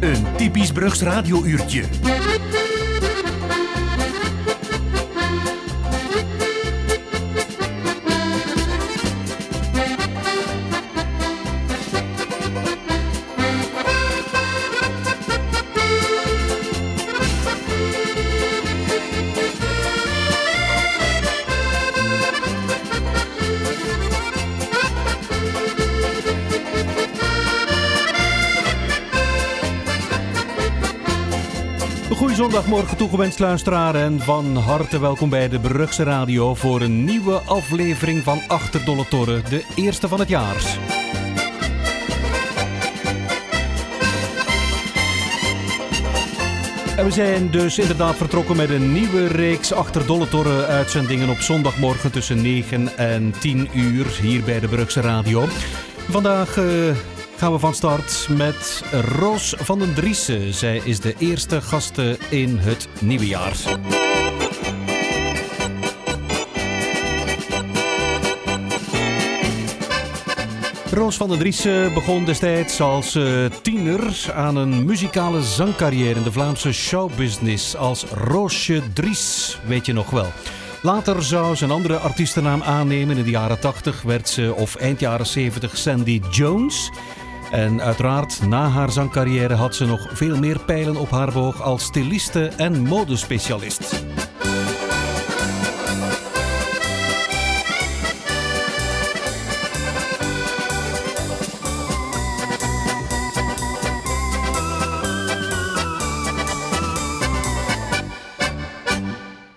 Een typisch Brugs radiouurtje. Zondagmorgen toegewenst luisteraar en van harte welkom bij de Brugse Radio voor een nieuwe aflevering van Achter Dolle Torre, de eerste van het jaar. En we zijn dus inderdaad vertrokken met een nieuwe reeks Achter Dolle Torre uitzendingen op zondagmorgen tussen 9 en 10 uur hier bij de Brugse Radio. Vandaag uh, gaan we van start met Roos van den Driessen. Zij is de eerste gasten in het nieuwe jaar. Roos van den Driessen begon destijds als uh, tiener aan een muzikale zangcarrière in de Vlaamse showbusiness als Roosje Dries, weet je nog wel. Later zou ze een andere artiestennaam aannemen. In de jaren 80 werd ze, of eind jaren 70, Sandy Jones. En uiteraard, na haar zangcarrière had ze nog veel meer pijlen op haar boog als styliste en modespecialist.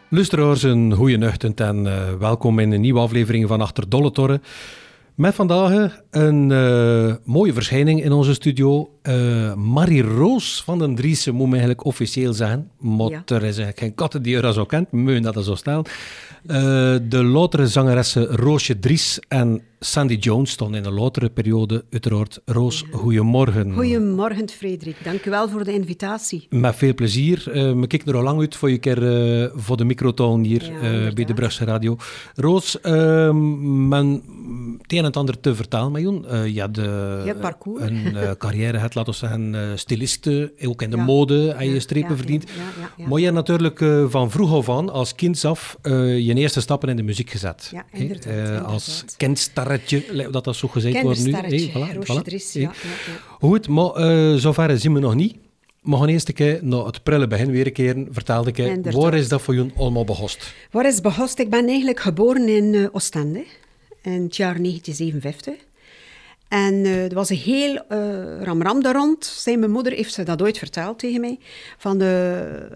Luisteraars, een goede ochtend en uh, welkom in een nieuwe aflevering van Achter Dolle Torre. Met vandaag een uh, mooie verschijning in onze studio. Uh, Marie Roos van den Driessen moet me eigenlijk officieel zijn. Maar er is eigenlijk geen katten die er zo kent. Moeten dat zo stellen. Uh, de latere zangeressen Roosje Dries en Sandy Jones stonden in een latere periode uiteraard. Roos, goedemorgen. Goedemorgen, Frederik. Dank u wel voor de invitatie. Met veel plezier. Uh, me kijk er al lang uit voor je keer uh, voor de microtoon hier ja, bij de Brugse Radio. Roos, men, het een en het ander te vertellen, maar je hebt een carrière, het, laten we zeggen, styliste, ook in de mode, en je strepen verdiend. Maar je hebt natuurlijk van vroeg af aan, als kind af, je eerste stappen in de muziek gezet. Ja, inderdaad. Inderdaad. Als dat dat zo gezegd wordt nu. Hey, voilà, voilà. Ja, ja. Goed, maar uh, zover zien we nog niet. We gaan eerst een keer naar het prille begin weer een keer. Vertelde ik, waar is dat voor jullie allemaal begost? Waar is begost? Ik ben eigenlijk geboren in uh, Oostende in het jaar 1957. En uh, er was een heel uh, ramram daar rond. Zij, mijn moeder heeft ze dat ooit verteld tegen mij. Van de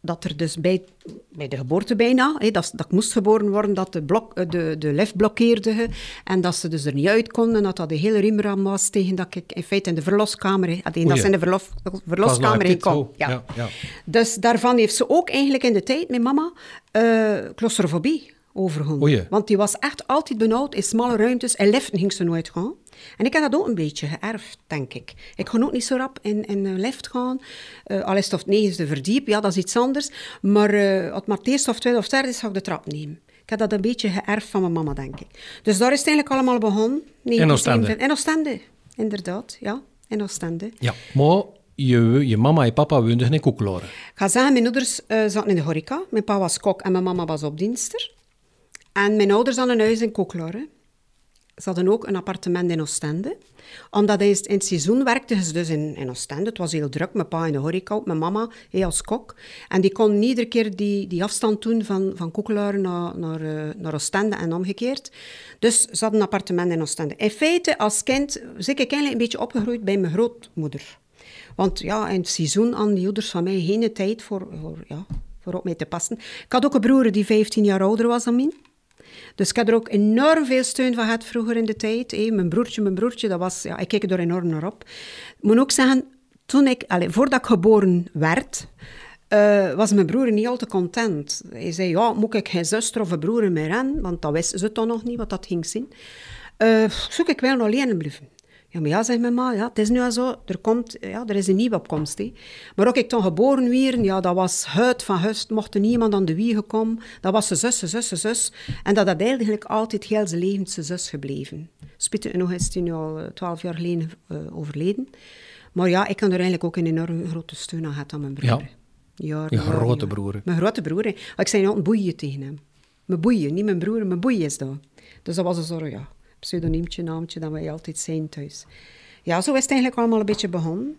dat er dus bij, bij de geboorte bijna, dat, dat moest geboren worden, dat de, blok, de, de lift blokkeerde en dat ze dus er niet uit konden, dat dat een hele rimram was tegen dat ik in feite in de verloskamer, hè, dat ze in de verlof, verloskamer in kon. Ja. Ja, ja. Dus daarvan heeft ze ook eigenlijk in de tijd, mijn mama, uh, claustrofobie Want die was echt altijd benauwd in smalle ruimtes en liften ging ze nooit gaan. En ik heb dat ook een beetje geërfd, denk ik. Ik ga ook niet zo rap in, in een lift gaan. Uh, al is het of negende verdiep, ja, dat is iets anders. Maar uh, als het maar het eerste of tweede of derde is, ga ik de trap nemen. Ik heb dat een beetje geërfd van mijn mama, denk ik. Dus daar is het eigenlijk allemaal begonnen. in Oostende? In Oostende, inderdaad. Ja, in Oostende. Ja, maar je, je mama en papa woonden in Koekloren. Ik ga zeggen, mijn ouders uh, zaten in de horeca. Mijn pa was kok en mijn mama was opdienster. En mijn ouders hadden een huis in Koekloren. Ze hadden ook een appartement in Oostende. Omdat in het seizoen werkte ze dus in, in Oostende. Het was heel druk. Mijn pa in de horeca, mijn mama hij als kok. En die kon iedere keer die, die afstand doen van, van naar, naar, uh, naar Oostende en omgekeerd. Dus ze hadden een appartement in Oostende. In feite, als kind, was ik eigenlijk een beetje opgegroeid bij mijn grootmoeder. Want ja, in het seizoen aan die ouders van mij geen tijd voor, voor, ja, voor op mij te passen. Ik had ook een broer die 15 jaar ouder was dan mij. Dus ik heb er ook enorm veel steun van gehad vroeger in de tijd. Mijn broertje, mijn broertje, dat was, ja, ik keek er enorm naar op. Ik moet ook zeggen, toen ik, allez, voordat ik geboren werd, uh, was mijn broer niet al te content. Hij zei, ja, moet ik geen zuster of een broer meer aan? Want dat wisten ze toch nog niet, wat dat ging zien. Uh, zoek ik wel alleen blijven. Ja, maar ja, zegt mijn ma, ja, het is nu al zo, er, komt, ja, er is een nieuwe opkomst. Hè. Maar ook ik toen geboren weer, ja, dat was huid van huis, mocht er niemand aan de wiegen komen. Dat was zijn zus, zijn zus, zijn zus. En dat had eigenlijk altijd heel zijn leven zijn zus gebleven. Spitten nog is hij nu al twaalf jaar geleden uh, overleden. Maar ja, ik kan er eigenlijk ook een enorm grote steun aan gehad aan mijn broer. Ja. Ja, Je grote broer. Mijn grote broer. hè. Ik zei altijd boeien tegen hem. Mijn boeien, niet mijn broer, mijn boeien is dat. Dus dat was een soort, ja, pseudoniemtje, naamtje dat wij altijd zijn thuis. Ja, zo is het eigenlijk allemaal een beetje begonnen.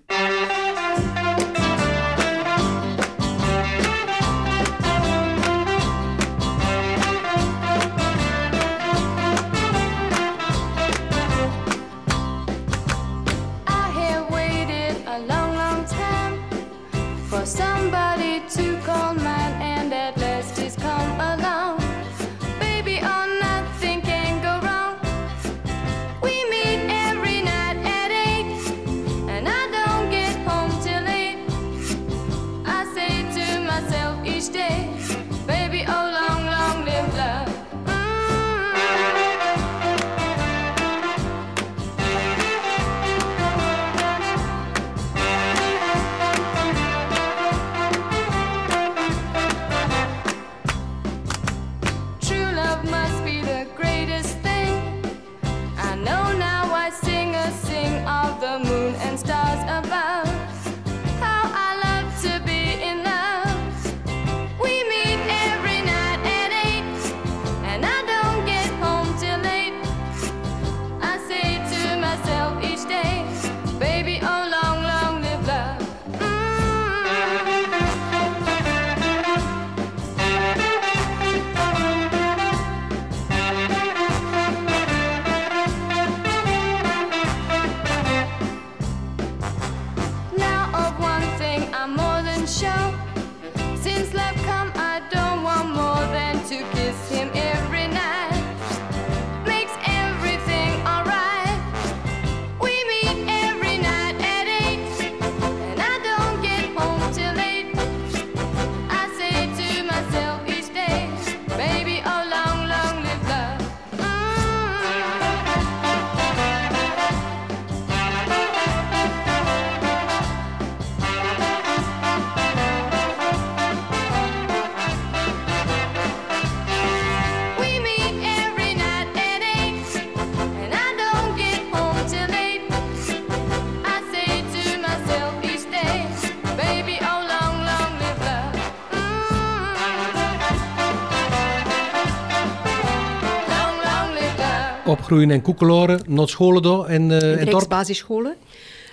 Opgroeien in Koekeloren, naar scholen daar en uh, in In basisscholen.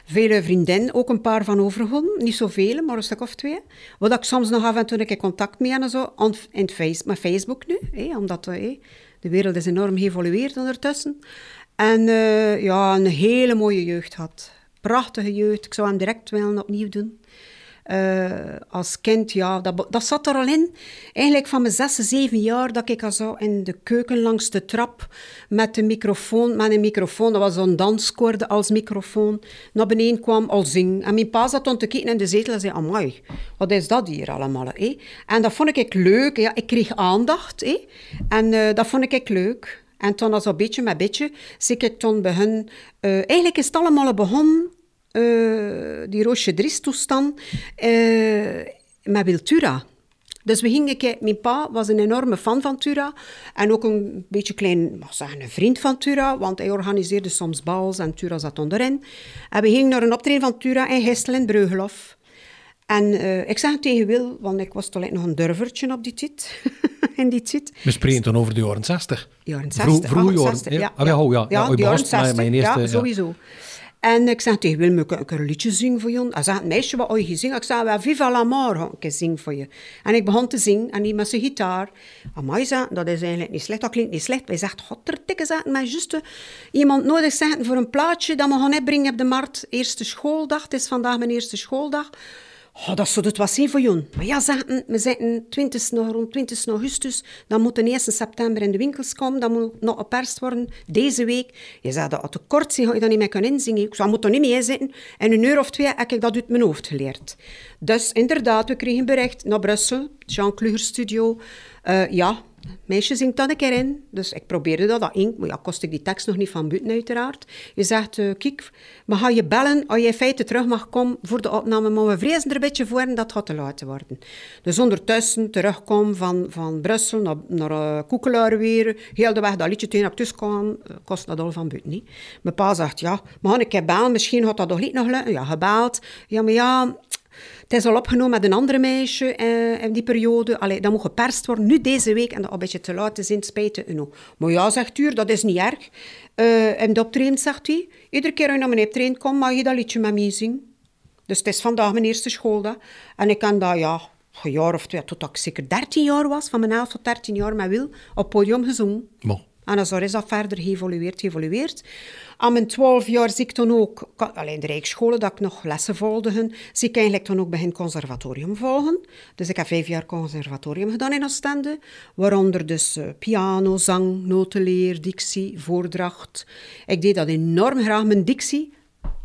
Vele vriendinnen, ook een paar van overgegaan. Niet zoveel, maar een stuk of twee. Wat ik soms nog af en toe een keer contact mee en zo. In face, met Facebook nu, hè, omdat eh, hè, de wereld is enorm geëvolueerd ondertussen. En eh, ja, een hele mooie jeugd had. Prachtige jeugd. Ik zou hem direct willen opnieuw doen. Eh, als kind, ja, dat, dat zat er al in. Eigenlijk van mijn zes, zeven jaar dat ik al zo in de keuken langs de trap met de microfoon, met een microfoon, dat was zo'n danskoorde als microfoon, naar beneden kwam al zingen. En mijn pa zat dan te kijken in de zetel en zei, amai, wat is dat hier allemaal? En dat vond ik leuk. Ja, ik kreeg aandacht. En eh, dat vond ik leuk. En toen, als een beetje met beetje, zie ik toen begin... eh, eigenlijk is het allemaal begonnen die Roosje Dries toestand eh, met Wiltura. Dus we gingen kijken. Mijn pa was een enorme fan van Tura. En ook een beetje klein, mag zeggen, een vriend van Tura. Want hij organiseerde soms bals en Tura zat onderin. En we gingen naar een optreden van Tura in Gistel in Breugelhof. En eh, ik zeg tegen Wil, want ik was toch nog een durvertje op die tijd. in die tijd. We spreken dan over de jaren 60. Jaren Vroeg- 60. vroege ah, jaren, 60, ja. Ja, Ah, ja, oh, ja. Ja, ja, u de jaren begon met 60. mijn eerste, ja. Ja, sowieso. En ik zei tegen kan ik een liedje zingen voor je? Hij zei, meisje, wat heb je zingen? Ik zei, Viva la Mort, ik voor je. En ik begon te zingen, en die met zijn gitaar. Amai, zei, dat is eigenlijk niet slecht, dat klinkt niet slecht. Wij zegt, godtertikke, zei, maar juist iemand nodig zijn voor een plaatje dat we gaan opbrengen op de markt. Eerste schooldag, het is vandaag mijn eerste schooldag. Oh, dat zou het wat zijn voor jou. Maar ja, zeggen, we zitten 20, nog, rond 20 augustus. Dan moet de 1 september in de winkels komen. Dan moet nog geperst worden. Deze week. Je zei dat het te kort zijn, ga je dat niet meer kunnen inzingen. Ik zou moet er niet mee zitten. En een uur of twee heb ik dat uit mijn hoofd geleerd. Dus inderdaad, we kregen bericht naar Brussel. Jean Kluger Studio. Eh, ja, meisje zingt dat een keer in. Dus ik probeerde dat, dat in. Maar ja, kost ik die tekst nog niet van buiten uiteraard. Je zegt, eh, kijk, we gaan je bellen als je in feite terug mag komen voor de opname. Maar we vrezen er een beetje voor en dat gaat te laat worden. Dus ondertussen terugkom van, van Brussel naar, naar uh, Koekelaar weer. Heel de weg dat liedje tegen ik thuis kwam, eh, kost dat al van buiten niet. Mijn pa zegt, ja, gaan een keer bellen. Misschien gaat dat toch niet nog lukken. Ja, gebeld. Ja, maar ja... Is al opgenomen met een andere meisje eh, in die periode. Allee, dat moet geperst worden. Nu deze week, en dat een beetje te laat is, in spijt u. Maar ja, zegt u, dat is niet erg. Uh, en de optreden, zegt hij. Iedere keer als je naar mijn optreden komt, mag je dat liedje met mij zingen. Dus het is vandaag mijn eerste schooldag. En ik kan dat, ja, een jaar of twee, tot ik zeker 13 jaar was, van mijn 11 tot 13 jaar met Wil, op podium gezongen. En zo is dat verder geëvolueerd, geëvolueerd. Aan mijn twaalf jaar zie ik dan ook, alleen de Rijksscholen, dat ik nog lessen volgde, zie ik eigenlijk dan ook begin conservatorium volgen. Dus ik heb vijf jaar conservatorium gedaan in Oostende, waaronder dus uh, piano, zang, notenleer, dictie, voordracht. Ik deed dat enorm graag, mijn dictie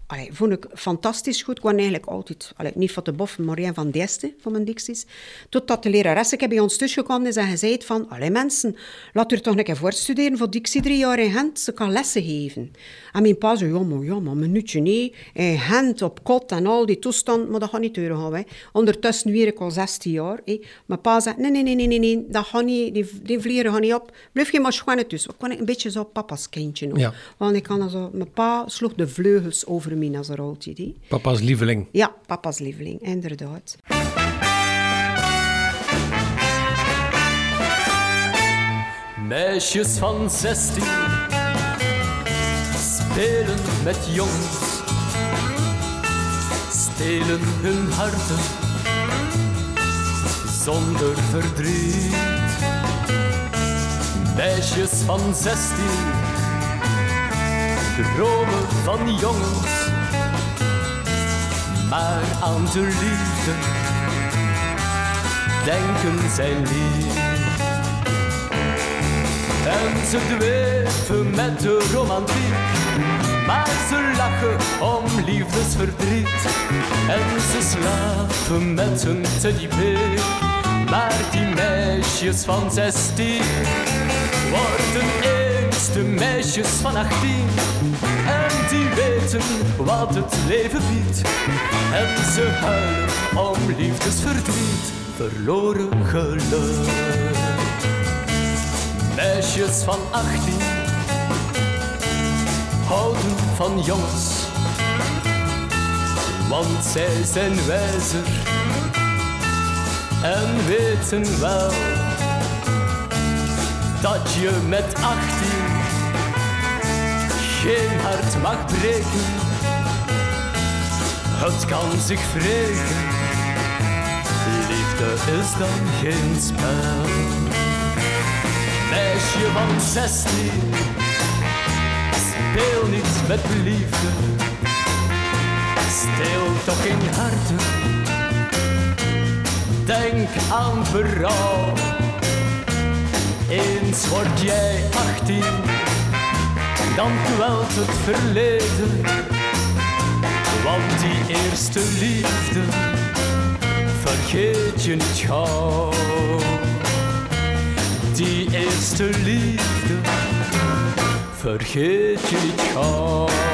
allee, vond ik fantastisch goed. Ik was eigenlijk altijd, allee, niet van de bof, maar een van de eerste van mijn dicties. Totdat de lerares ik bij ons gekomen is en gezegd van, allee mensen, laat u toch een keer voorstuderen voor dictie drie jaar in Gent. Ze kan lessen geven. En mijn pa zei, ja maar, ja maar, een minuutje nee. In Gent, op kot en al die toestand, maar dat gaat niet doorgaan. Hè. Ondertussen weer ik al 16 jaar. Hè. Mijn pa zei, nee, nee, nee, nee, nee, dat gaat niet, die, die vliegen gaan niet op. Blijf je maar schoenen tussen. Ik kon een beetje zo papa's kindje nog. Ja. Want ik kan zo, mijn pa sloeg de vleugels over een roodje. Die. Papa's lieveling. Ja, papa's lieveling, inderdaad. Meisjes van 16 spelen met jongens, stelen hun harten zonder verdriet. Meisjes van 16 dromen van jongens, maar aan de liefde denken zij niet. En ze dwepen met de romantiek, maar ze lachen om liefdesverdriet. En ze slapen met een teddybeer, maar die meisjes van zestien worden de meisjes van achttien. En die weten wat het leven biedt. En ze huilen om liefdesverdriet, verloren geluk meisjes van 18 houden van jongens, want zij zijn wijzer en weten wel dat je met 18 geen hart mag breken. Het kan zich wreken, liefde is dan geen spel meisje van 16. Speel niet met liefde, steel toch in harten. Denk aan berouw. Eens word jij 18, dan kwelt het verleden. Want die eerste liefde vergeet je niet gauw die eerste liefde vergeet je niet gauw.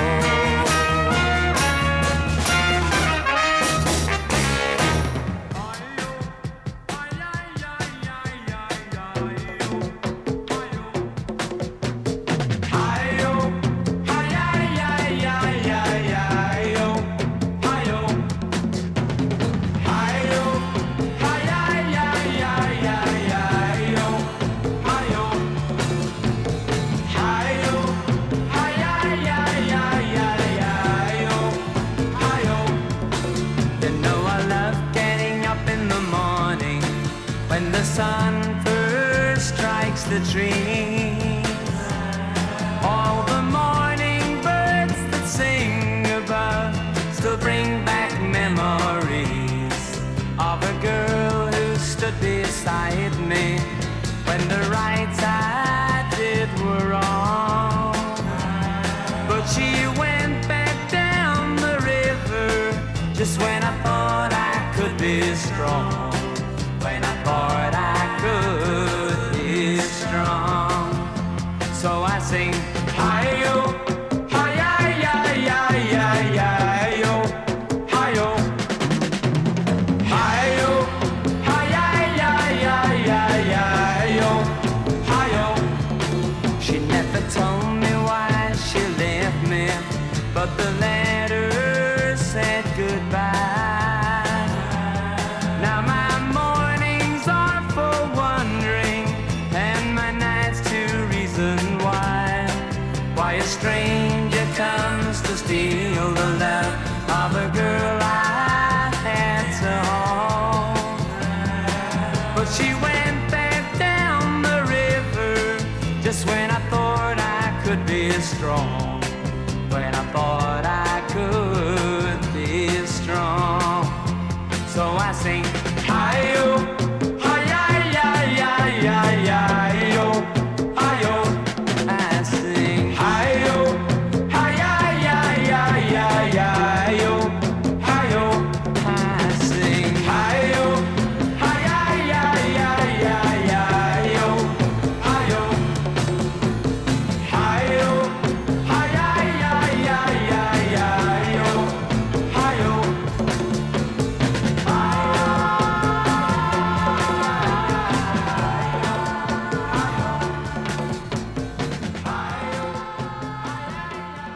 strange.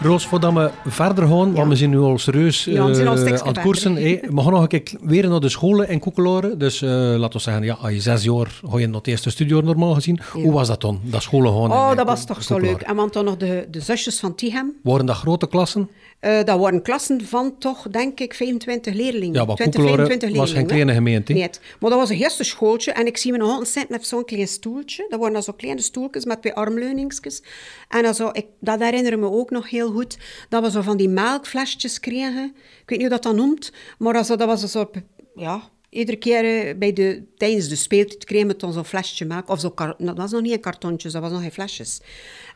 Roos, voordat we verder gaan, want we zijn nu al serieus al eh, aan het koersen. we gaan nog een keer weer naar de scholen in Koekeloren. Dus eh, laten we zeggen, ja, als je zes jaar ga je naar het eerste studiejaar normaal gezien. Hoe was dat dan, dat scholen in, Oh, dat was toch zo leuk. En want dan nog de, de zusjes van Tichem. Waren dat grote klassen? Eh, dat waren klassen van toch, denk ik, 25 leerlingen. Ja, maar 20, Koekeloren 25 was geen kleine gemeente? Nee, maar dat was een eerste schooltje. En ik zie me nog altijd zitten met zo'n klein stoeltje. Dat waren dan zo kleine stoeltjes met twee armleuningsjes. En dan zo, ik, dat herinner me ook nog heel goed. Dat we zo van die melkflesjes kregen. Ik weet niet hoe dat dan noemt. Maar dat, zo, dat was een soort... Ja, iedere keer eh, bij de, tijdens de speeltijd kregen we dan zo'n flesje melk. Of zo, dat was nog niet een kartontjes, dat was nog geen flesjes.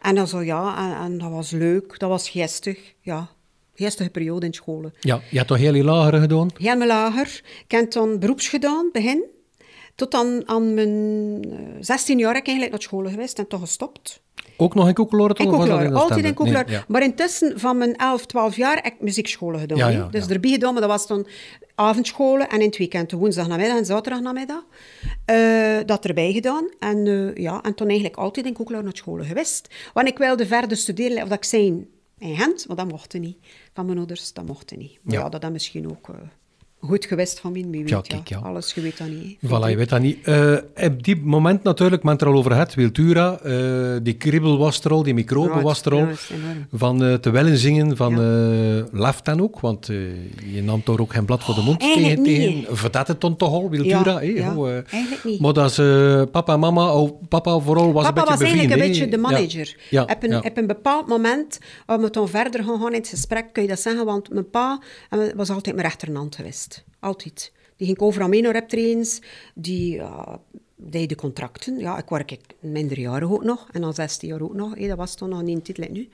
En dan zo, ja, en, en dat was leuk. Dat was geestig, ja. Geestige periode in scholen. Ja, je had toch heel die lagere gedaan? Helemaal lager. Ik heb dan beroeps gedaan, begin. Tot dan aan mijn eh, 16 jaar ben ik eigenlijk naar school geweest en toch gestopt. Ook nog in Koekeloren? In Koekelaar, altijd in? Koekelaar. Nee, ja. Maar intussen, van mijn 11, 12 jaar, heb ik muziekscholen gedaan. Ja, ja, dus erbij gedaan, maar dat was dan avondscholen en in het weekend, de woensdagnamiddag en zaterdagnamiddag. eh dat erbij gedaan. En, eh, ja, en toen eigenlijk altijd in Koekelaar naar scholen geweest. Want ik wilde verder studeren, of dat ik zijn in Gent, maar dat mocht niet. Van mijn ouders, dat mocht niet. Maar Ja. ja, dat is misschien ook eh, goed geweest van mij, wie weet. Ja, Ja, kijk, ja. Alles, je weet dat niet. hè. Voilà, je weet dat niet. Eh, op die moment natuurlijk, men het er al over had, Wiltura, eh, die kribbel was er al, die microbe Ja, was er al. ja, van eh, te willen zingen, van lef dan ook, want je nam toch ook geen blad voor de mond eigenlijk tegen, niet, tegen verdat het dan toch al, Wiltura. Ja, ja, eh, eigenlijk niet. Maar dat is papa en mama, of papa vooral was Papa een beetje was eigenlijk een beetje de Ja. manager. Ja, Op, een, ja. op een bepaald moment, als we dan verder gaan in het gesprek, kun je dat zeggen, want mijn pa was altijd mijn rechterhand geweest. Altijd. Die ging overal mee naar optredens, die ja, deed de contracten. Ja, ik werk ik minderjarig ook nog, en al 16 jaar ook nog. hè, dat was toen nog niet titel nu.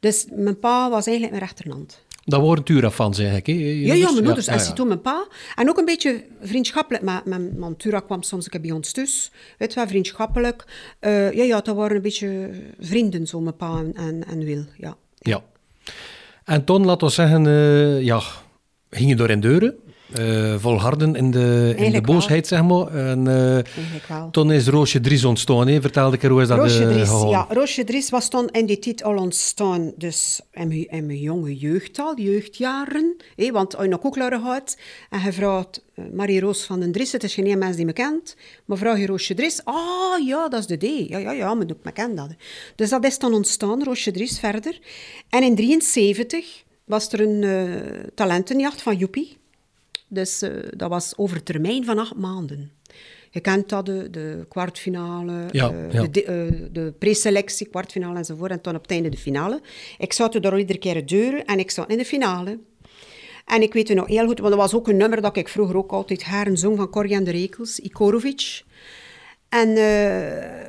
Dus mijn pa was eigenlijk mijn rechterhand. Dat waren Tura-fans eigenlijk. Hè? je Ja, ja, ouders? mijn ouders. ja, en ja. zie toen mijn pa. En ook een beetje vriendschappelijk. Maar mijn man Tura kwam soms bij ons thuis. Weet je wel, vriendschappelijk. Eh, ja, ja, dat waren een beetje vrienden, zo mijn pa en, en, Wil. Ja. Ja. En toen, laten we zeggen, eh, ja, ging je door in deuren, eh, volharden in de, in de wel. boosheid, zeg maar. En eh, toen is Roosje Dries ontstaan, hè? vertel ik er hoe is dat Roosje eh, Dries, ja. Roosje Dries was toen in die tijd al ontstaan, dus in mijn, in mijn jonge jeugd al, jeugdjaren. Want als je Koeklaren gaat en je vraagt Marie-Roos van den Dries, het is geen mens die me kent, maar vraag je Roosje Dries, ah ja, dat is de D. Ja, ja, ja, maar ik me ken dat. Dus dat is dan ontstaan, Roosje Dries, verder. En in 73 was er een talentenjacht van Joepie. Dus eh, dat was over termijn van acht maanden. Je kent dat, de, de kwartfinale, Ja, eh, ja. de, eh, de preselectie, kwartfinale enzovoort. En dan op het einde de finale. Ik zat er daar iedere keer de deuren en ik zat in de finale. En ik weet het nog heel goed, want dat was ook een nummer dat ik vroeger ook altijd haren zong van Corjan de Rekels, Ikorovic. En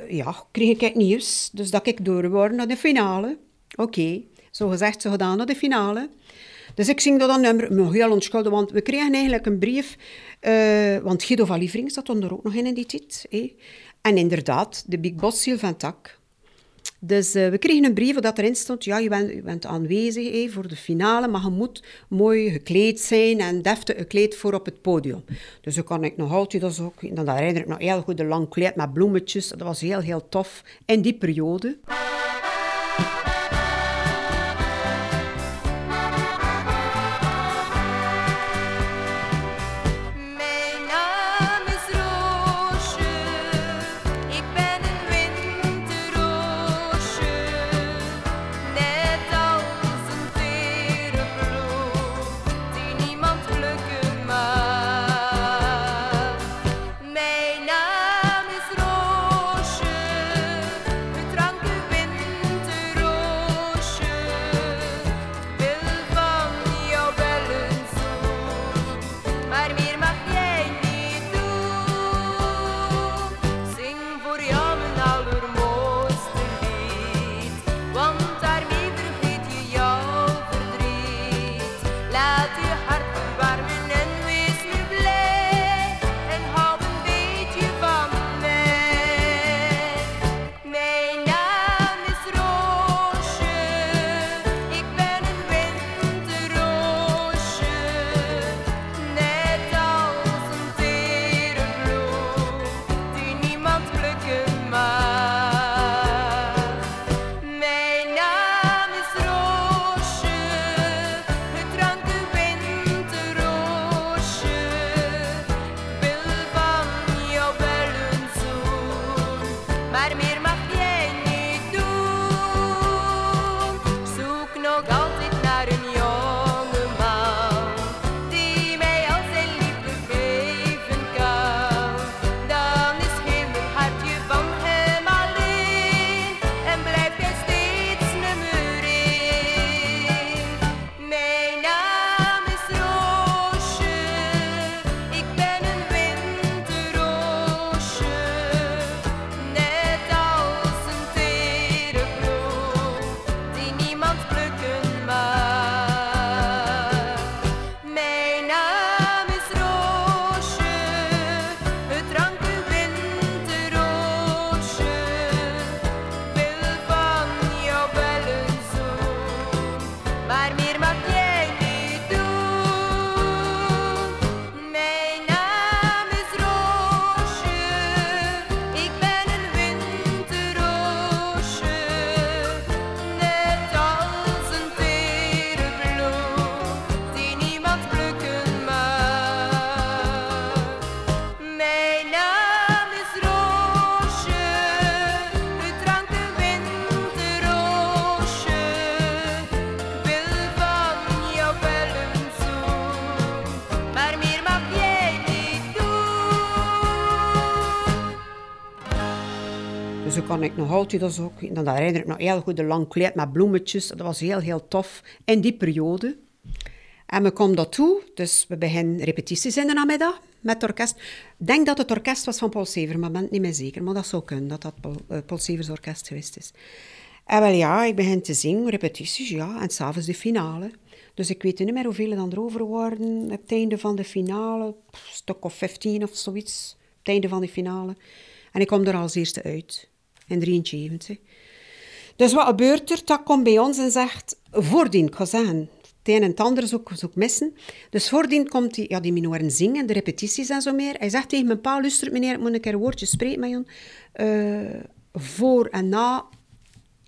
ja, kreeg ik nieuws, dus dat ik door naar de finale. Oké, zo gezegd, zo gedaan naar de finale. Dus ik zing dat dan nummer, me heel onschuldig, want we kregen eigenlijk een brief, eh, want Guido van Lievering zat er ook nog in in die tijd. En inderdaad, de Big Boss Sylvain Tak, Dus eh, we kregen een brief dat erin stond, ja, je bent, bent aanwezig voor de finale, maar je moet mooi gekleed zijn en deftig gekleed voor op het podium. Dus dan kan ik nog altijd, dat ook, dan herinner ik nog heel goed, een lang kleed met bloemetjes, dat was heel, heel tof in die periode. Zo kan ik nog altijd, dat ook, dan herinner ik nog heel goed, een lang kleed met bloemetjes. Dat was heel, heel tof in die periode. En we komen dat toe, dus we beginnen repetities in de namiddag met het orkest. Ik denk dat het orkest was van Paul Sever, maar ik ben het niet meer zeker. Maar dat zou kunnen, dat dat Paul, eh, Severs orkest geweest is. En wel ja, ik begin te zingen, repetities, ja. En s'avonds de finale. Dus ik weet niet meer hoeveel er dan erover. Op het einde van de finale, een stuk of 15 of zoiets. Het einde van de finale. En ik kom er als eerste uit, in 73. Dus wat gebeurt er? Dat komt bij ons en zegt, voordien, ik ga zeggen, het een en het ander ik missen. Dus voordien komt hij, ja, die minoren zingen, de repetities en zo meer. Hij zegt tegen mijn pa, meneer, ik moet een keer een woordje spreken met. Eh, voor en na,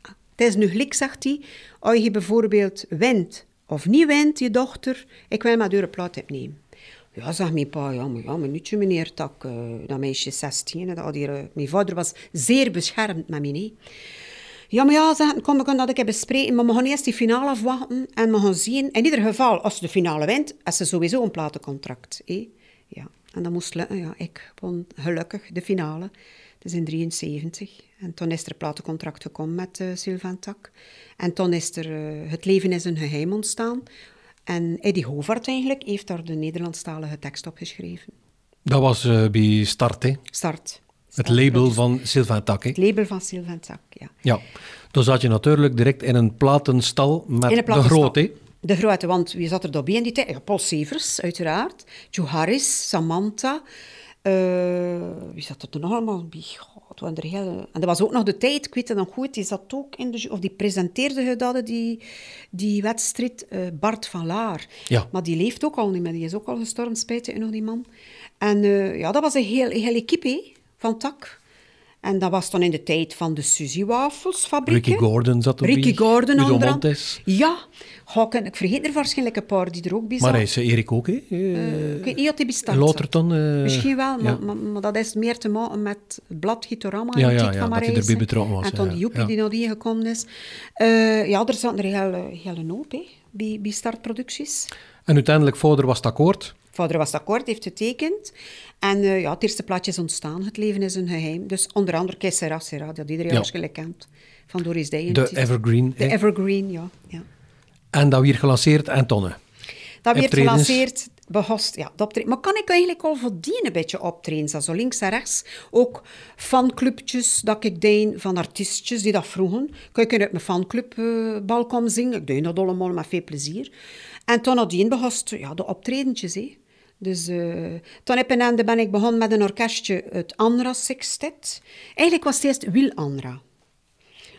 het is nu gelijk, zegt hij, als je bijvoorbeeld wint of niet wint, je dochter, ik wil maar een plaat opnemen. Ja, zegt mijn pa, ja, maar ja, minuutje meneer, dat, ik, eh, dat meisje is 16, hè, dat hier, mijn vader was zeer beschermd met mij. Ja, maar ja, zeg, kom, we kunnen dat ik bespreken, maar we gaan eerst die finale afwachten en we gaan zien. In ieder geval, als ze de finale wint, is ze sowieso een platencontract. hè. Ja, en dat moest lukken. Ja, ik won gelukkig de finale. Is in 73. En toen is er een platencontract gekomen met uh, Sylvain Tak. En toen is er eh, Het leven is een geheim ontstaan. En Eddie Hovard eigenlijk heeft daar de Nederlandstalige tekst op geschreven. Dat was eh, bij Start, hè? Start. Het label van Sylvain Tak? Het label van Sylvain Tak, ja. Ja. Dan zat je natuurlijk direct in een platenstal met de grote. De grote, want wie zat er daarbij in die tijd? Ja, Paul Severs, uiteraard. Joe Harris, Samantha, wie zat er toen allemaal? Waren er heel... En dat was ook nog de tijd, ik weet het nog goed, die zat ook in de... Of die presenteerde hadden, die, die wedstrijd, eh, Bart van Laar. Ja. Maar die leeft ook al niet meer, die is ook al gestorven, spijtig nog, die man. En eh, ja, dat was een heel, heel equipe van Tak. En dat was dan in de tijd van de Suzy Wafelsfabriek. Ricky. Gordon zat erbij. Ricky Gordon, Udo onder. Montes. Ja, ik, vergeet er waarschijnlijk een paar die er ook bij Maar hij is eh, Erik ook, hè? Eh, ik weet niet of die bestaat. Loterton. eh, Misschien wel, maar, ja. maar, maar dat is meer te maken met het blad Gitorama. Ja, ja, ja, van dat hij erbij betrokken was, En ja, die Joepie die nog die gekomen is. Eh, ja, er zaten er heel, heel een hoop hè, bij, bij startproducties. En uiteindelijk, vader was het akkoord. Vader was akkoord, heeft getekend. En eh, ja, het eerste plaatje is ontstaan. Het leven is een geheim. Dus onder andere Kessera Serra, dat iedereen Ja. waarschijnlijk kent. Van Doris Dijen. De Evergreen. De. Evergreen, ja. ja. En dat weer gelanceerd en tonnen. Dat werd Optredens. gelanceerd, behost, ja, optreden. Maar kan ik eigenlijk al verdienen, een beetje optreden, zo links en rechts. Ook fanclubjes dat ik deed van artiestjes die dat vroegen. Kan ik uit mijn fanclub balkon zingen? Ik deed dat allemaal met veel plezier. En toen nadien behost, ja, de optredentjes. Dus toen heb ik, ben ik begonnen met een orkestje, het Anra Sextet. Eigenlijk was het eerst Wil Anra.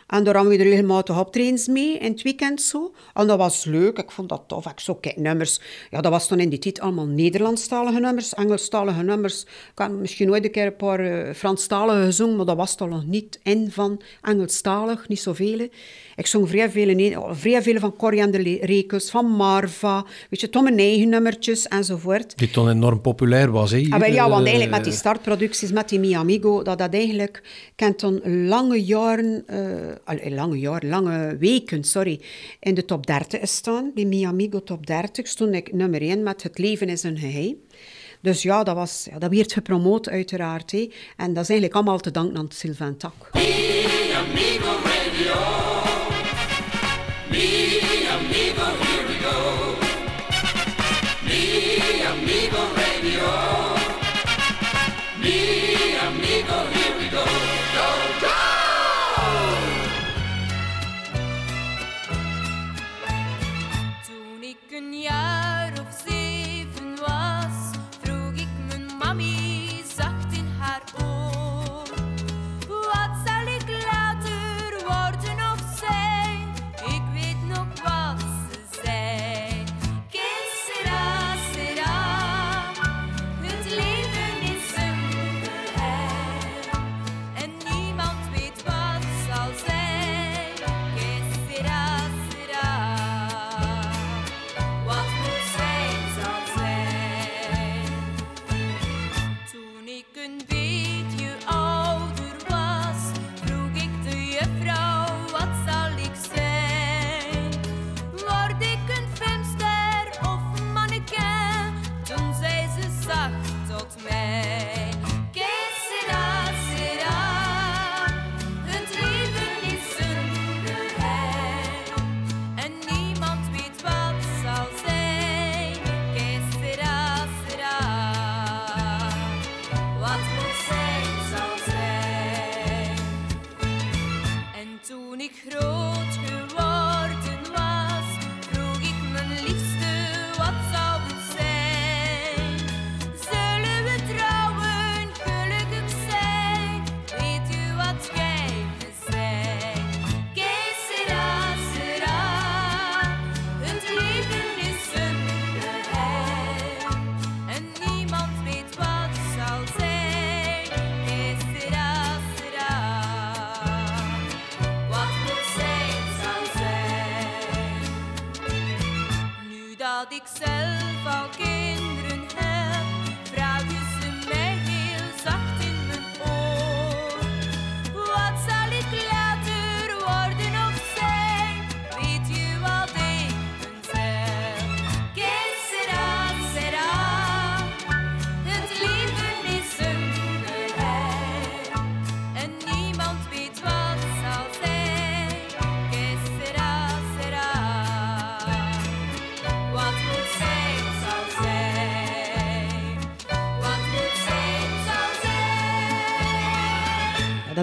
En daar hadden we er regelmatig optredens mee, in het weekend zo. En dat was leuk, ik vond dat tof. Ik zo, kijk, nummers. Ja, dat was toen in die tijd allemaal Nederlandstalige nummers, Engelstalige nummers. Ik had misschien ooit een keer een paar eh, Franstalige gezongen, maar dat was toch nog niet in van Engelstalig, niet zoveel. Ik zong vrij veel, oh, vrij veel van Coriander Rekels, van Marva, weet je, Tom en eigen nummertjes enzovoort. Die toen enorm populair was, hè? hier, Ah, ja, want eh, eigenlijk met die startproducties, met die Mi Amigo, dat dat eigenlijk kent dan lange jaren, eh, al- lange jaren, lange weken, sorry, in de top 30 is staan. Bij Mi Amigo top 30 stond ik nummer 1 met Het leven is een geheim. Dus ja, dat, was, ja, dat werd gepromoot uiteraard. Hè. En dat is eigenlijk allemaal te danken aan Sylvain Tak. Toen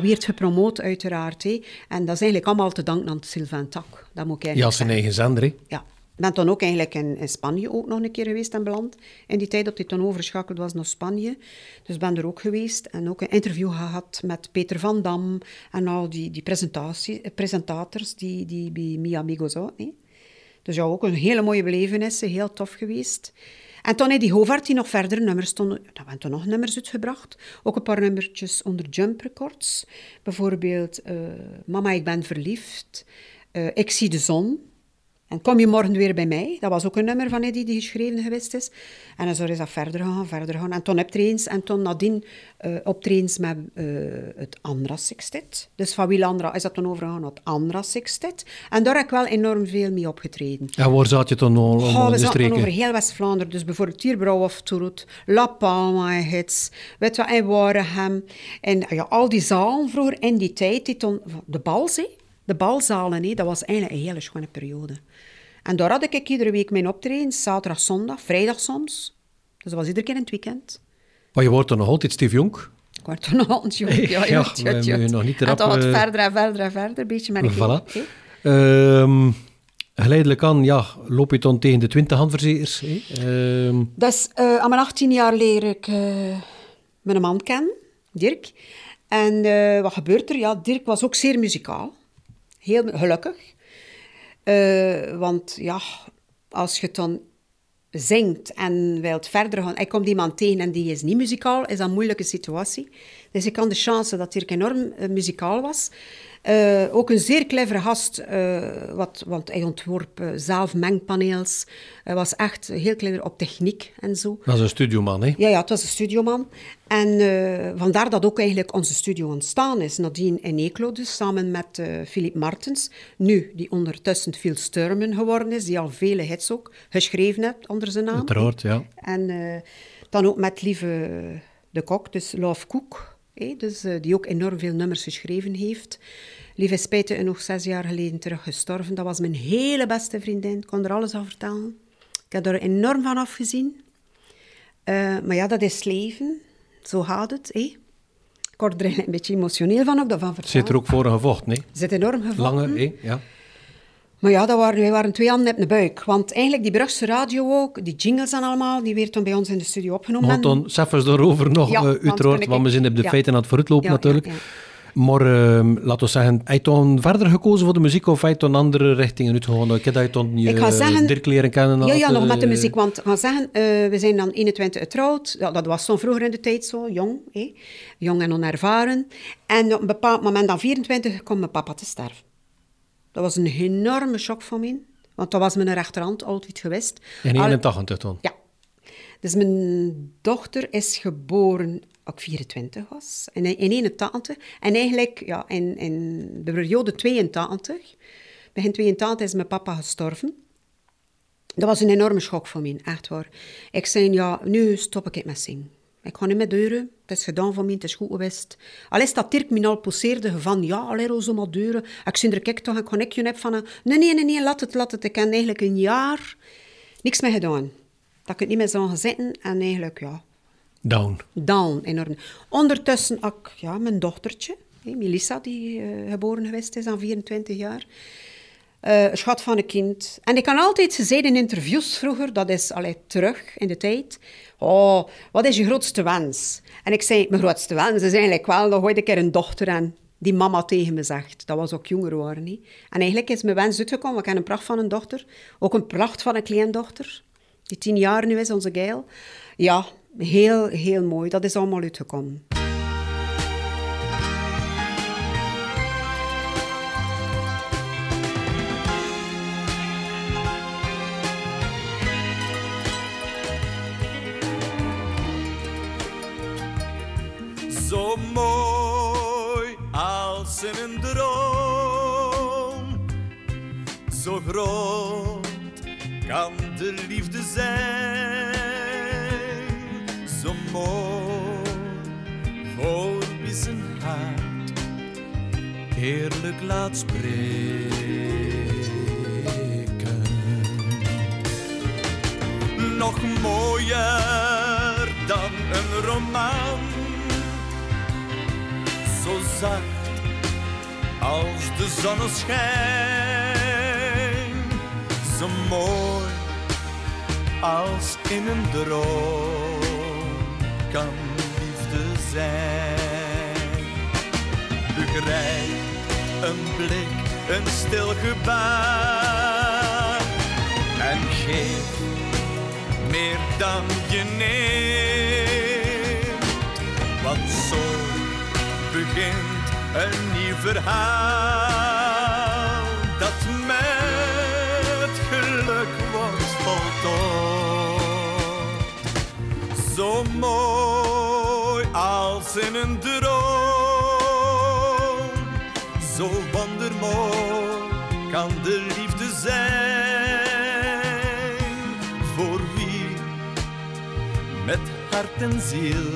dat werd gepromoot uiteraard. Hè. En dat is eigenlijk allemaal te danken aan Sylvain Tak. Dat moet ik Ja, zijn eigen zender, hè? Ja, ben toen ook eigenlijk in, in Spanje ook nog een keer geweest en beland. In die tijd dat hij toen overschakeld was naar Spanje. Dus ben er ook geweest en ook een interview gehad met Peter van Dam en al die, die eh, presentators die, die bij Mi Amigos hè. Dus ja, ook een hele mooie belevenis, heel tof geweest. En toen heeft die Hovard die nog verder nummers stonden. Dan hebben toen nog nummers uitgebracht. Ook een paar nummertjes onder Jump Records. Bijvoorbeeld eh, Mama, ik ben verliefd. Eh, ik zie de zon. En kom je morgen weer bij mij? Dat was ook een nummer van Eddie die geschreven geweest is. En zo is dat verder gaan, verder gaan. En toen optredens en toen nadien uh, optredens met eh, het Andra Sextet. Dus van Wiel Andra is dat toen overgegaan naar het Andra Sextet. En daar heb ik wel enorm veel mee opgetreden. Ja, waar zat je dan al Oh, we zaten over heel West-Vlaanderen. Dus bijvoorbeeld hier Brouwhof, Toerut, La Palma, Hits, weet je wat, in Waregem. En ja, al die zalen vroeger in die tijd, die toen, de bals, hè, de balzalen, hè, dat was eigenlijk een hele schone periode. En daar had ik iedere week mijn optreden, zaterdag, zondag, vrijdag soms. Dus dat was iedere keer in het weekend. Maar je wordt dan nog altijd Steve Jong. Ik werd toen nog een jong. Ja, ja, we hebben je nog niet En erop, dan eh, verder en verder en verder, een beetje met een Voilà. Ehm, geleidelijk aan ja, loop je dan tegen de 20 handverzekers. hè? Ehm, Dus eh, aan mijn 18 jaar leer ik eh, mijn man kennen, Dirk. En wat gebeurt er? Ja, Dirk was ook zeer muzikaal. Heel gelukkig. Eh, want ja, als je dan zingt en wilt verder gaan... Ik kom iemand tegen en die is niet muzikaal, is dat een moeilijke situatie. Dus ik had de chance dat Dirk enorm eh, muzikaal was. Eh, ook een zeer clevere gast, eh, wat, want hij ontworp eh, zelf mengpaneels. Hij was echt heel clever op techniek en zo. dat is een studioman, hè? Ja, ja, het was een studioman. En vandaar dat ook eigenlijk onze studio ontstaan is. Nadien in Eeklo dus, samen met Philip Martens. Nu, die ondertussen Phil Sturman geworden is, die al vele hits ook geschreven heeft onder zijn naam. Uiteraard, ja. En dan ook met Lieve de Kok, dus Love Cook. hè, dus, die ook enorm veel nummers geschreven heeft. Lieve is spijtig nog zes jaar geleden terug gestorven. Dat was mijn hele beste vriendin. Ik kon er alles over vertellen. Ik heb er enorm van afgezien. Eh, maar ja, dat is leven. Zo gaat het. hè. Ik word er een beetje emotioneel van ook, daarvan vertellen. Zit er ook voor een gevochten, hè? Zit enorm gevochten. Lange? Ja. Maar ja, dat waren, wij waren twee handen op de buik. Want eigenlijk die Brugse radio ook, die jingles en allemaal, die werd toen bij ons in de studio opgenomen. Maar En- dan zelfs daarover nog, Ja, want uiteraard, toen want we zijn op de ja. feiten aan het vooruitlopen Ja, natuurlijk. Maar ehm laten we zeggen, heb je dan verder gekozen voor de muziek of heb je dan andere richtingen? Ik heb dat je dan je Ik ga zeggen- Dirk leren kennen. Ja, ja, nog met de eh, muziek. Want ik ga zeggen, eh, we zijn dan 21 getrouwd. Ja, dat was dan vroeger in de tijd zo, jong. hè. Jong en onervaren. En op een bepaald moment, dan 24, kwam mijn papa te sterven. Dat was een enorme shock voor mij. Want dat was mijn rechterhand altijd geweest. In Al- 81 dan? Ja. Dus mijn dochter is geboren ik 24 was, in, in 81. En eigenlijk ja, in, in de periode 82, begin 82 is mijn papa gestorven. Dat was een enorme schok voor mij, echt waar. Ik zei, ja, nu stop ik met zingen. Ik ga niet meer deuren. Het is gedaan voor mij, het is goed geweest. Al is dat Dirk me al poseerde van, ja, allee, zo maar deuren. Ik zie er kijk toch een connectie heb van, een, nee, nee, nee, nee, laat het, laat het. Ik heb eigenlijk een jaar niks meer gedaan. Dat ik het niet meer zou gaan zitten en eigenlijk, ja, Down. down, enorm. Ondertussen ook ja, mijn dochtertje, Melissa, die eh, geboren geweest is aan 24 jaar. Een schat van een kind. En ik kan altijd, ze zeiden in interviews vroeger, dat is allee, terug in de tijd. Oh, wat is je grootste wens? En ik zei, mijn grootste wens is eigenlijk wel nog ooit een keer een dochter en die mama tegen me zegt. Dat was ook jonger worden. niet. En eigenlijk is mijn wens uitgekomen. Ik heb een pracht van een dochter. Ook een pracht van een kleindochter. Die tien jaar nu is, onze Geil. Ja, heel, heel mooi. Dat is allemaal uitgekomen. Zo mooi als in een droom. Zo groot kan de liefde zijn. Mooi voor wie zijn hart eerlijk laat spreken. Nog mooier dan een roman zo zacht als de zonneschijn. zo mooi als in een droom kan liefde zijn. Begrijp een blik, een stil gebaar en geef meer dan je neemt. Want zo begint een nieuw verhaal dat met geluk wordt voltooid. Zo mooi als in een droom, zo wondermooi kan de liefde zijn voor wie met hart en ziel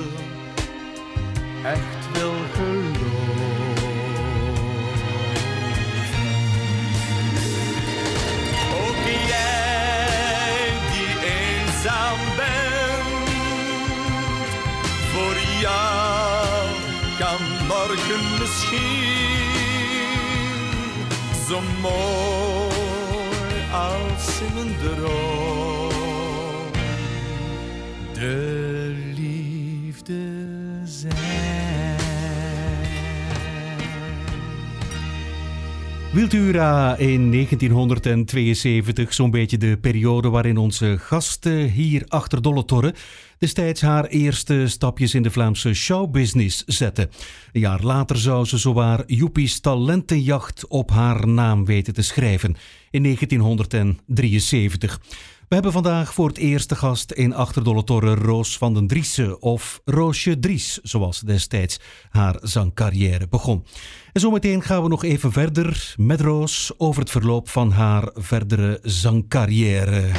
echt wil. kin so mor als in der roh Wiltura in 1972, zo'n beetje de periode waarin onze gasten hier achter Dolle Torre destijds haar eerste stapjes in de Vlaamse showbusiness zette. Een jaar later zou ze zowaar Joepie's talentenjacht op haar naam weten te schrijven in 1973. We hebben vandaag voor het eerst gast in Achterdolle Torre Roos van den Driessen, of Roosje Dries, zoals destijds haar zangcarrière begon. En zometeen gaan we nog even verder met Roos over het verloop van haar verdere zangcarrière.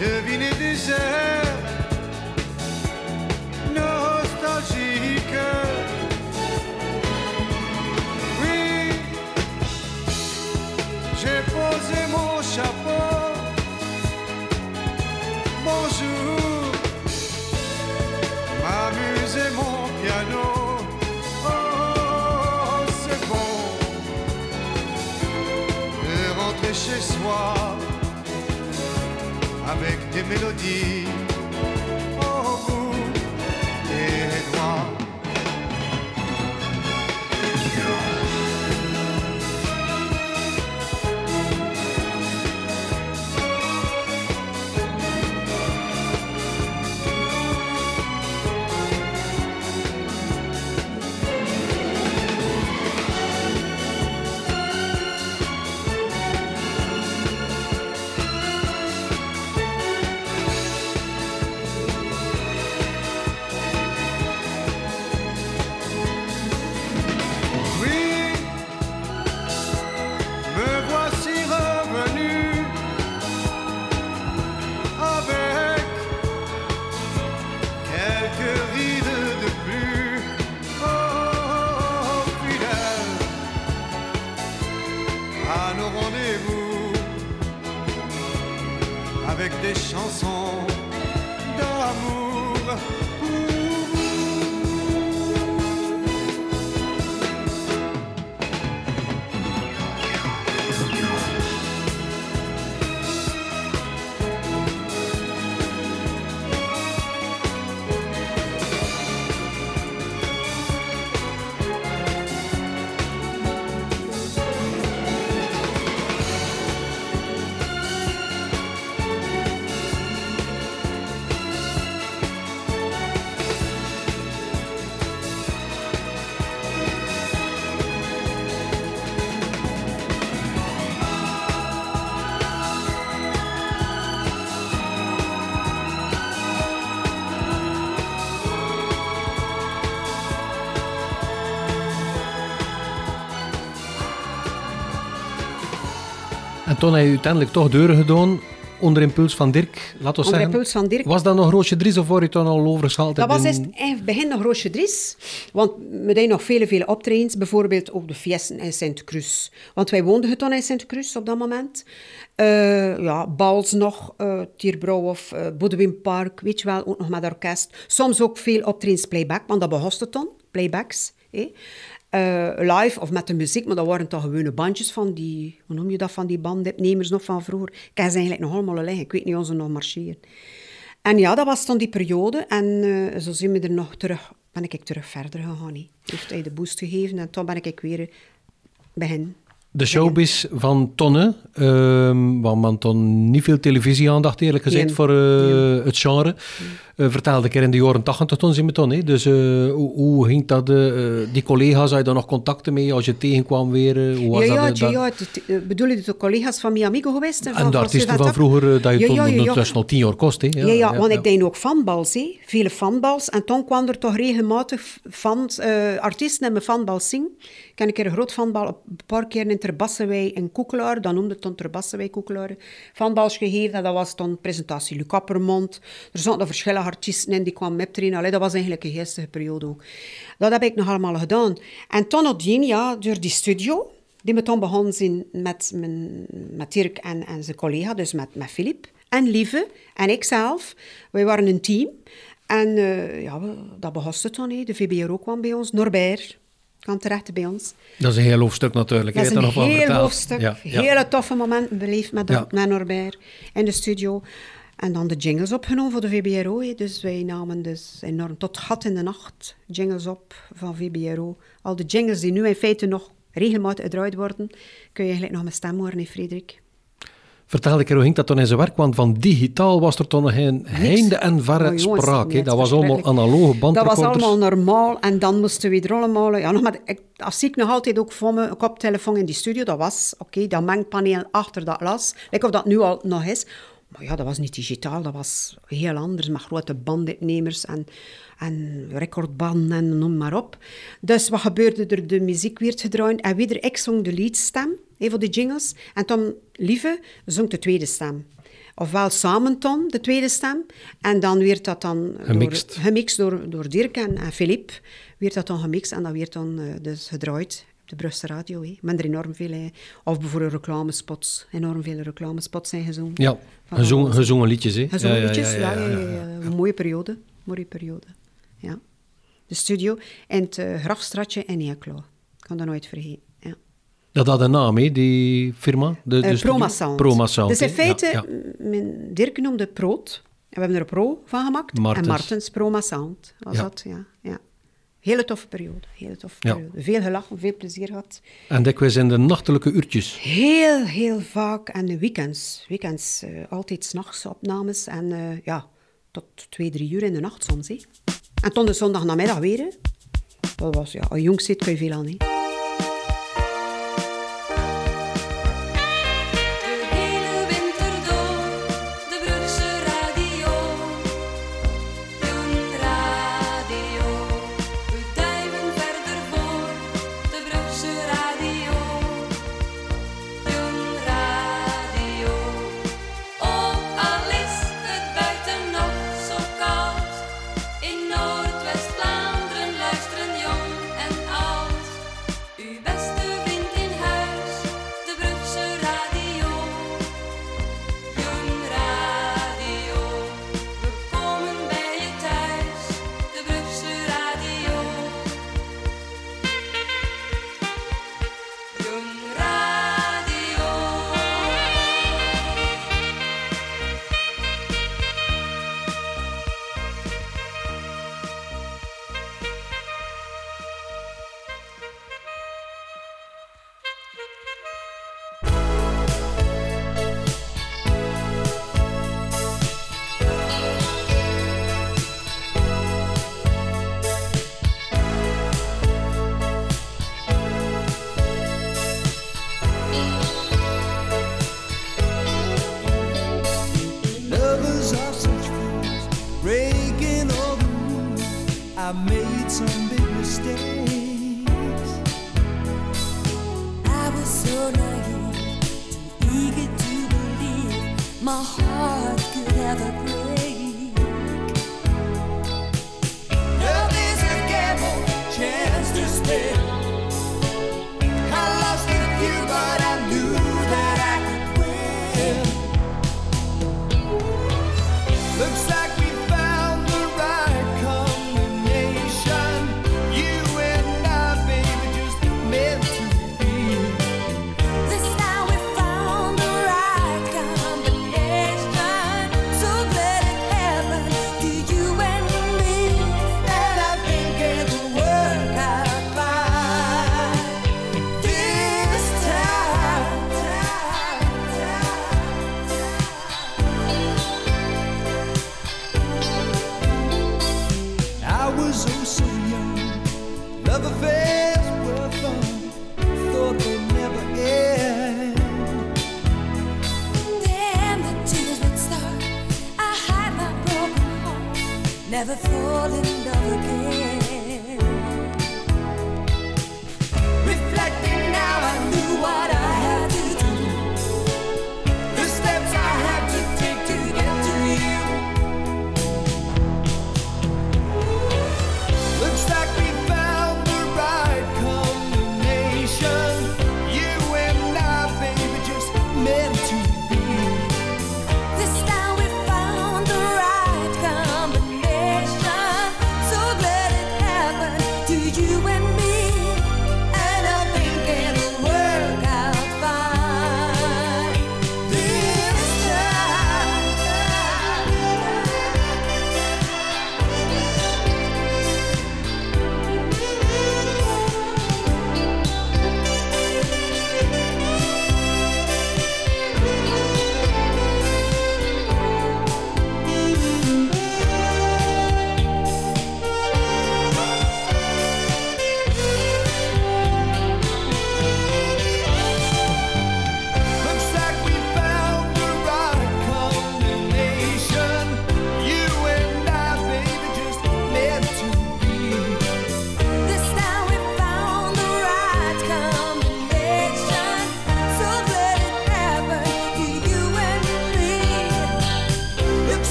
Deviner des airs nostalgiques. Oui, j'ai posé mon chapeau. Bonjour, m'amuser mon piano. Oh, c'est bon de rentrer chez soi avec des mélodies avec des chansons d'amour. Heb je uiteindelijk toch deuren gedaan onder impuls van Dirk, Onder impuls van Dirk. Was dat nog Roosje Dries of word je toen al overgeschaald? Dat was in- het begin nog Roosje Dries. Want we deden nog vele, vele optredens. Bijvoorbeeld op de Fiesten in Sint-Cruz. Want wij woonden toen in Sint-Cruz op dat moment. Eh, ja, Bals nog, uh, Tierbrouwhof, uh, Bodewin Park, weet je wel, ook nog met orkest. Soms ook veel optredens playback, want dat behoste toen, playbacks. Eh, live of met de muziek, maar dat waren toch gewone bandjes van die, hoe noem je dat, van die bandopnemers nog van vroeger. Ik ken ze eigenlijk nog allemaal liggen, ik weet niet of ze nog marcheren. En ja, dat was toen die periode. En eh, zo zien we er nog terug, ben ik terug verder gegaan. hè. Heeft hij de boost gegeven en toen ben ik weer begin. De showbiz van Tonne, ehm men toen niet veel televisie-aandacht eerlijk gezegd Nee. voor eh, het genre. Vertelde ik er in de jaren tachtig toen zijn we toen. hè. Dus eh, hoe, hoe ging dat? eh, die collega's, had je daar nog contacten mee als je tegenkwam weer? eh, hoe was ja, ja, dat? ja, dat- ja, het- eh, bedoel je de collega's van Mi Amigo geweest? en de artiesten van vroeger, eh, dat je toen ja, ja, al tien jaar kost. Hè? Ja, ja, want ik deed ook fanbals, hè. vele fanbals. En toen kwam er toch regelmatig fans, eh, artiesten in mijn fanbal zingen. Ik heb een keer een groot fanbal een paar keer in Terbassewij in Koekelaar, dan noemde het dan Terbassewij Koekelaar, fanbals gegeven. En dat was dan presentatie Luc Appermond. Er zaten verschillende artiesten in die kwamen optreden. Allee, dat was eigenlijk een geestige periode ook. Dat heb ik nog allemaal gedaan. En toen nadien, ja, door die studio, die me toen begon zijn met, mijn, met Dirk en, en zijn collega, dus met, met Filip en Lieve en ikzelf. Wij waren een team. En eh, ja, we, dat begon toen. hè. De VBRO kwam bij ons, Norbert kwam terecht bij ons. Dat is een heel hoofdstuk natuurlijk. Dat is een heel hoofdstuk. Ja, ja. Hele toffe momenten beleefd met, Ja. met Norbert in de studio. En dan de jingles opgenomen voor de VBRO. Dus wij namen dus enorm tot gat in de nacht jingles op van VBRO. Al de jingles die nu in feite nog regelmatig gedraaid worden, kun je eigenlijk nog mijn stem horen, Frederik. Vertel ik er hoe ging dat toen in zijn werk? Want van digitaal was er toen nog geen heinde en verre Oh, jongens, spraak. Dat was allemaal analoge Dat bandrecorders. was allemaal normaal. En dan moesten we er allemaal... Ja, nog ik, als zie ik nog altijd ook voor me een koptelefoon in die studio. Dat was, oké, dat mengpaneel achter dat glas. Lijkt of dat nu al nog is. Maar ja, dat was niet digitaal. Dat was heel anders. Met grote bandopnemers en, en recordbanden en noem maar op. Dus wat gebeurde er? De muziek werd gedraaid. En weer ik zong de leadstem voor de jingles. En Tom Lieve zong de tweede stem. Ofwel samen Tom, de tweede stem. En dan werd dat dan Gemixt. Door, gemixt door, door Dirk en, en Filip. Werd dat dan gemixt en dat werd dan eh, dus gedraaid de Brugse radio. Hè. Met er enorm veel... of bijvoorbeeld reclamespots. Enorm veel reclamespots zijn gezongen. Ja, gezongen, gezongen liedjes. Hè? Gezongen Ja, liedjes. Een mooie periode. Mooie periode, ja. De studio in het eh, Grafstraatje in Eeklo. Ik kan dat nooit vergeten, ja. Dat had een naam, hè, die firma? De, de Eh, Sound, Dus in feite, Ja, ja. m- mijn Dirk noemde Proot. En we hebben er een Pro van gemaakt. Martens. En Martens Proma Sound was Ja. dat, ja. ja. Hele toffe periode, hele toffe Ja. periode. Veel gelachen, veel plezier gehad. En dikwijls in de nachtelijke uurtjes. Heel, heel vaak. En de weekends. Weekends, eh, altijd s'nachts opnames. En eh, ja, tot twee, drie uur in de nacht soms. En toen de zondag namiddag weer. hè. Dat was, ja, als jong zit kun je veel aan.